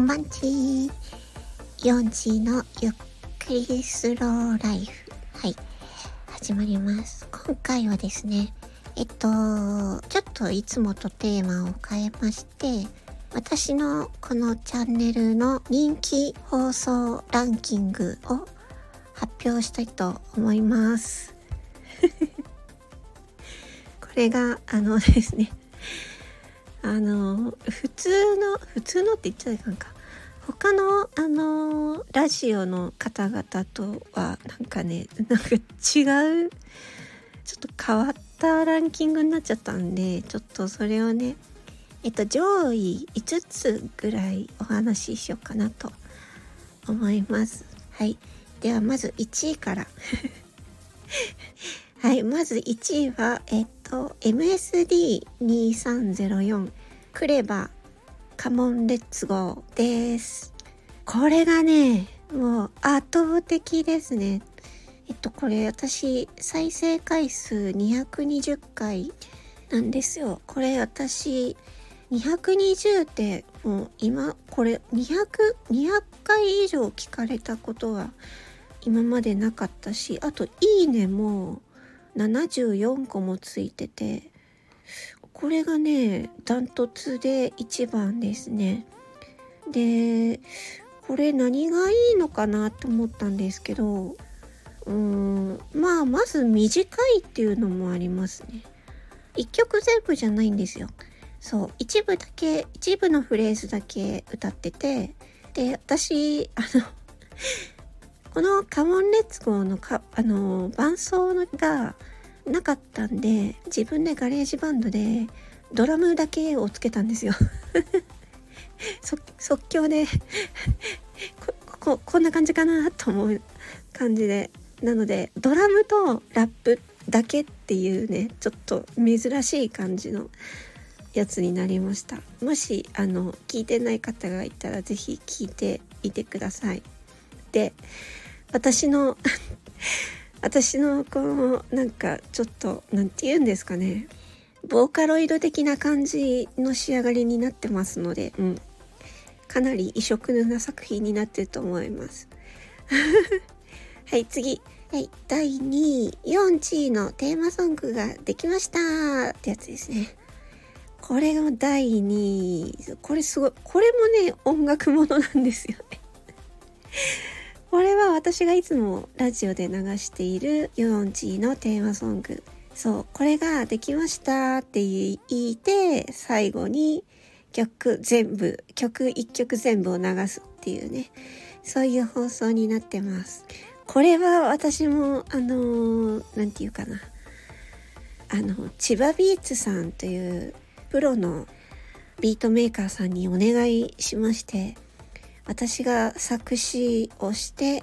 んばんち4時のゆっくりスローライフ。はい。始まります。今回はですね、えっと、ちょっといつもとテーマを変えまして、私のこのチャンネルの人気放送ランキングを発表したいと思います。これが、あのですね、あの、普通の、普通のって言っちゃいかんか。他の、あのラジオの方々とは、なんかね、なんか違う、ちょっと変わったランキングになっちゃったんで、ちょっとそれをね、えっと、上位5つぐらいお話ししようかなと思います。はい。では、まず1位からはい、まず1位は、えっと、MSD2304 クレバカモンレッツゴーです。これがね、もう圧倒的ですね。えっと、これ私、再生回数220回なんですよ。これ私、220ってもう今これ200 200回以上聞かれたことは今までなかったしあと「いいね」も74個もついててこれがねダントツで1番ですね。でこれ何がいいのかなと思ったんですけどうーんまあまず短いっていうのもありますね。1曲全部じゃないんですよ。そう一部だけ一部のフレーズだけ歌っててで私あのこの「 Come on let's go のか」あの伴奏がなかったんで自分で GarageBand でドラムだけをつけたんですよ。即興で。こここんな感じかなと思う感じで。なのでドラムとラップだけっていうねちょっと珍しい感じのやつになりました。もしあの聞いてない方がいたら是非聞いていてください。で私の 私のこのなんかちょっと何て言うんですかね。ボーカロイド的な感じの仕上がりになってますので、うん、かなり異色な作品になってると思います。はい次。はい。第2位4位のテーマソングができました。ってやつですね。これが第2位。これすごい。これもね、音楽ものなんですよね これは私がいつもラジオで流している4時のテーマソング。そう、これができましたって言いて、最後に曲全部、曲1曲全部を流すっていうね、そういう放送になってます。これは私も、あのー、なんていうかな。あの、千葉ビーツさんというプロのビートメーカーさんにお願いしまして私が作詞をして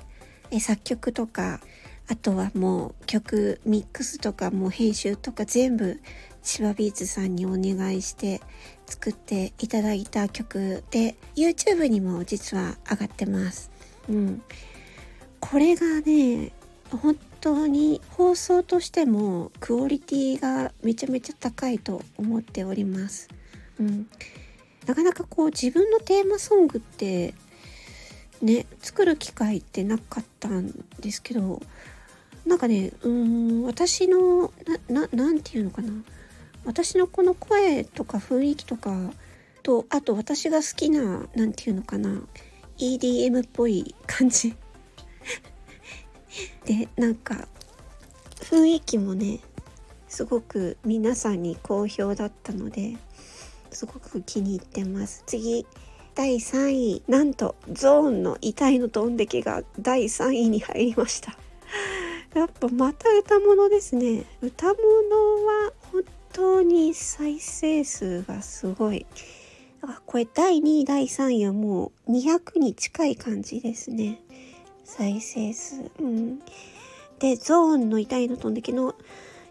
作曲とかあとはもう曲ミックスとかもう編集とか全部千葉ビーツさんにお願いして作っていただいた曲で YouTube にも実は上がってます。うん、これがね本当に放送としてもクオリティがめちゃめちゃ高いと思っております。うん、なかなかこう自分のテーマソングってね作る機会ってなかったんですけどなんかねうん私の何て言うのかな。私のこの声とか雰囲気とかとあと私が好きな何て言うのかな。EDM っぽい感じ。でなんか雰囲気もねすごく皆さんに好評だったのですごく気に入ってます。次第3位なんとゾーンの遺体のどんでけが第3位に入りました やっぱまた歌物ですね歌物は本当に再生数がすごいだからこれ第2位第3位はもう200に近い感じですね再生数。うん。で、ゾーンの痛いの飛んでけの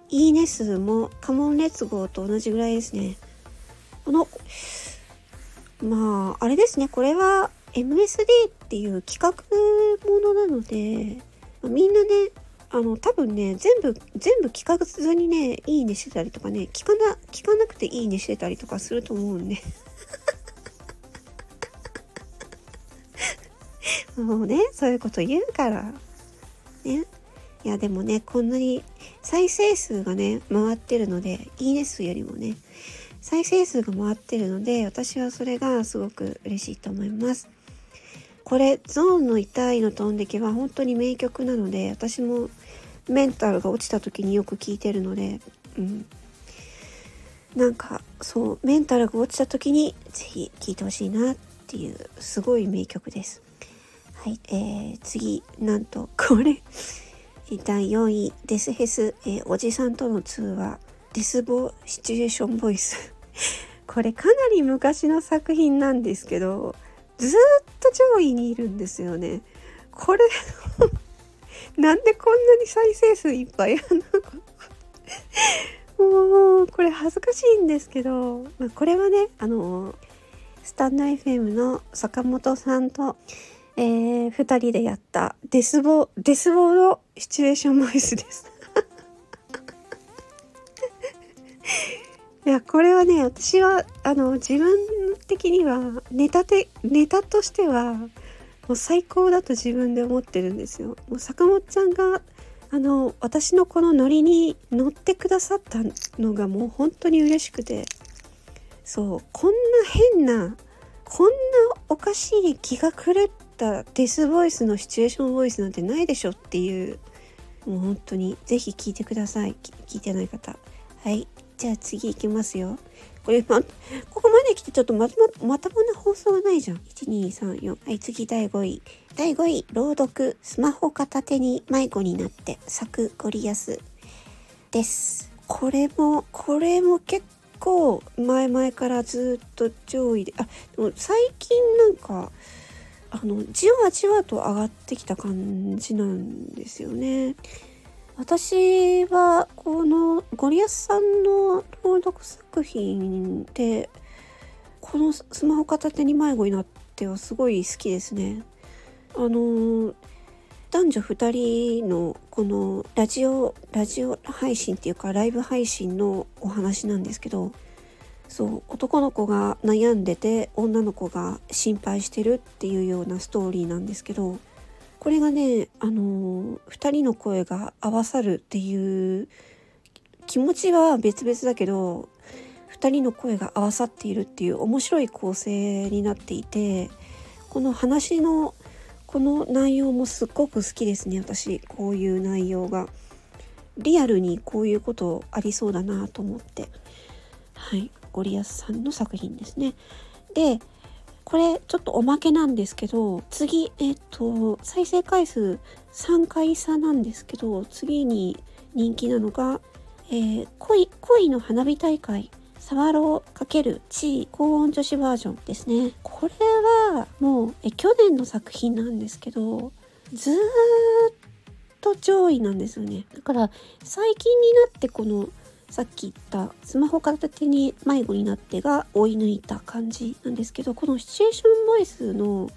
いいね数もカモンレッツゴーと同じぐらいですね。この、まあ、あれですね。これは MSD っていう企画ものなので、みんなね、あの、多分ね、全部、全部聞かずにね、いいねしてたりとかね、聞かな、聞かなくていいねしてたりとかすると思うんで。もうねそういうこと言うからねいやでもねこんなに再生数がね回ってるのでいいね数よりもね再生数が回ってるので私はそれがすごく嬉しいと思います。これゾーンの痛いの飛んでけは本当に名曲なので私もメンタルが落ちた時によく聴いてるのでうん。なんかそうメンタルが落ちた時に是非聴いてほしいなっていうすごい名曲です。はい、えー、次なんとこれ。第4位デスヘス、えー、おじさんとの通話。デスボシチュエーションボイス。これかなり昔の作品なんですけどずっと上位にいるんですよね。これ なんでこんなに再生数いっぱいあの もうこれ恥ずかしいんですけど、まあ、これはねあのスタンド FM の坂本さんと、えー、2人でやったデスボデスボのシチュエーションボイスです。いやこれはね私はあの自分的にはネタでネタとしてはもう最高だと自分で思ってるんですよ。もう坂本ちゃんがあの私のこのノリに乗ってくださったのがもう本当に嬉しくて。そう。こんな変なこんなおかしい気が狂ったデスボイスのシチュエーションボイスなんてないでしょっていう。もう本当に是非聞いてください。聞いてない方。はい。じゃあ次行きますよこれ、ま、ここまで来てちょっとまとま、まともな放送がないじゃん。1、2、3、4。はい、次第5位。第5位、朗読。スマホ片手に迷子になって咲くゴリアスです。これも、これも結構前々からずっと上位で、あ、でも最近なんか、あの、じわじわと上がってきた感じなんですよね。私はこのゴリアスさんの朗読作品でこのスマホ片手に迷子になってはすごい好きですね。あの男女2人のこのラジオラジオ配信っていうかライブ配信のお話なんですけどそう男の子が悩んでて女の子が心配してるっていうようなストーリーなんですけどこれがねあの2人の声が合わさるっていう気持ちは別々だけど2人の声が合わさっているっていう面白い構成になっていてこの話のこの内容もすっごく好きですね私。こういう内容が。リアルにこういうことありそうだなと思って。はい。ゴリアスさんの作品ですね。でこれちょっとおまけなんですけど次えっと再生回数3回差なんですけど次に人気なのが、えー、恋恋の花火大会サワロー×地位高音女子バージョンですね。これはもうえ去年の作品なんですけどずーっと上位なんですよね。だから最近になってこのさっき言ったスマホ片手に迷子になってが追い抜いた感じなんですけどこのシチュエーションボイスの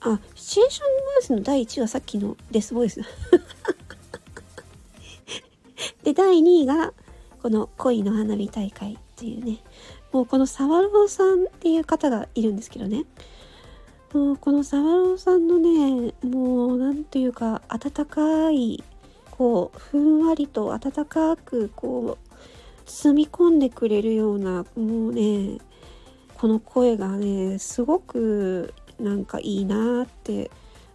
あシチュエーションボイスの第1位はさっきのデスボイス。で第2位がこの恋の花火大会っていうね。もうこのサワローさんっていう方がいるんですけどね。もうこのサワローさんのねもう何というか温かいこうふんわりと温かくこう包み込んでくれるようなもうねこの声がねすごくなんかいいなって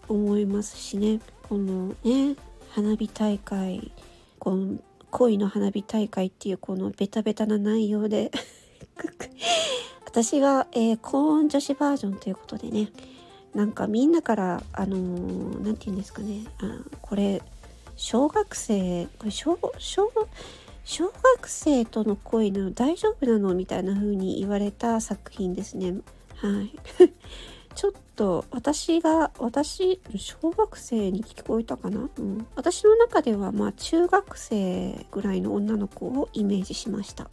思いますしね。このね花火大会この恋の花火大会っていうこのベタベタな内容で。私は、えー、高音女子バージョンということでねなんかみんなからあの何、ー、て言うんですかねあこれ小学生これ小小小学生との恋の大丈夫なのみたいな風に言われた作品ですね。はい。ちょっと私が私小学生に聞こえたかな、うん、私の中ではまあ中学生ぐらいの女の子をイメージしました。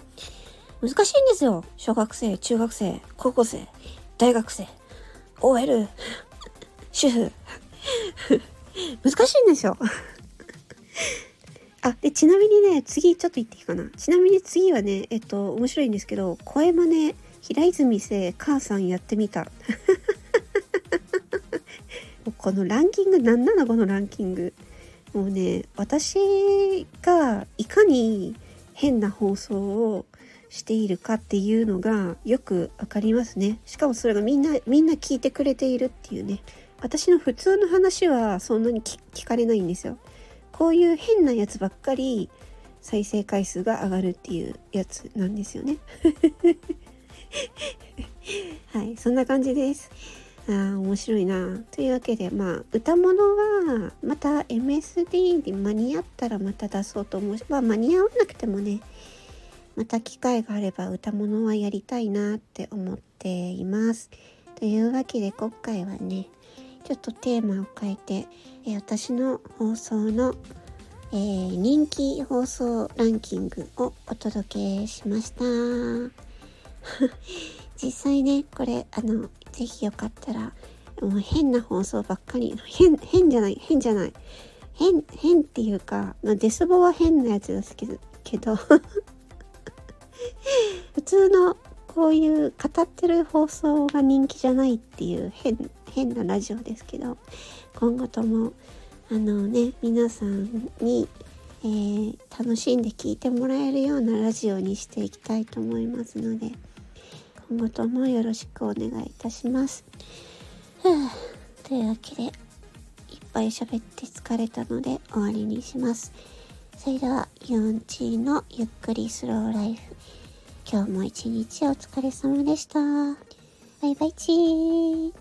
難しいんですよ。小学生中学生高校生大学生 OL 主婦。難しいんですよ。あ、で、ちなみにね、次ちょっと言っていいかな。ちなみに次はね、えっと、面白いんですけど、声真似、平泉聖母さんやってみた。このランキング何なのこのランキングもうね私がいかに変な放送をしているかっていうのがよくわかりますねしかもそれがみんなみんな聞いてくれているっていうね私の普通の話はそんなに聞かれないんですよこういう変なやつばっかり再生回数が上がるっていうやつなんですよね。はいそんな感じです。あー面白いな。というわけでまあ歌物はまた MSD で間に合ったらまた出そうと思うしまあ間に合わなくてもねまた機会があれば歌物はやりたいなって思っています。というわけで今回はねちょっとテーマを変えて、え私の放送の、えー、人気放送ランキングをお届けしました。実際ねこれあのぜひよかったらもう変な放送ばっかり変変じゃない変じゃない。変変っていうか、まあ、デスボは変なやつですけどけど 普通のこういう語ってる放送が人気じゃないっていう変変なラジオですけど今後ともあのね皆さんに、えー、楽しんで聞いてもらえるようなラジオにしていきたいと思いますので今後ともよろしくお願いいたします。というわけでいっぱい喋って疲れたので終わりにします。それではユンチーのゆっくりスローライフ今日も一日お疲れ様でした。バイバイチー。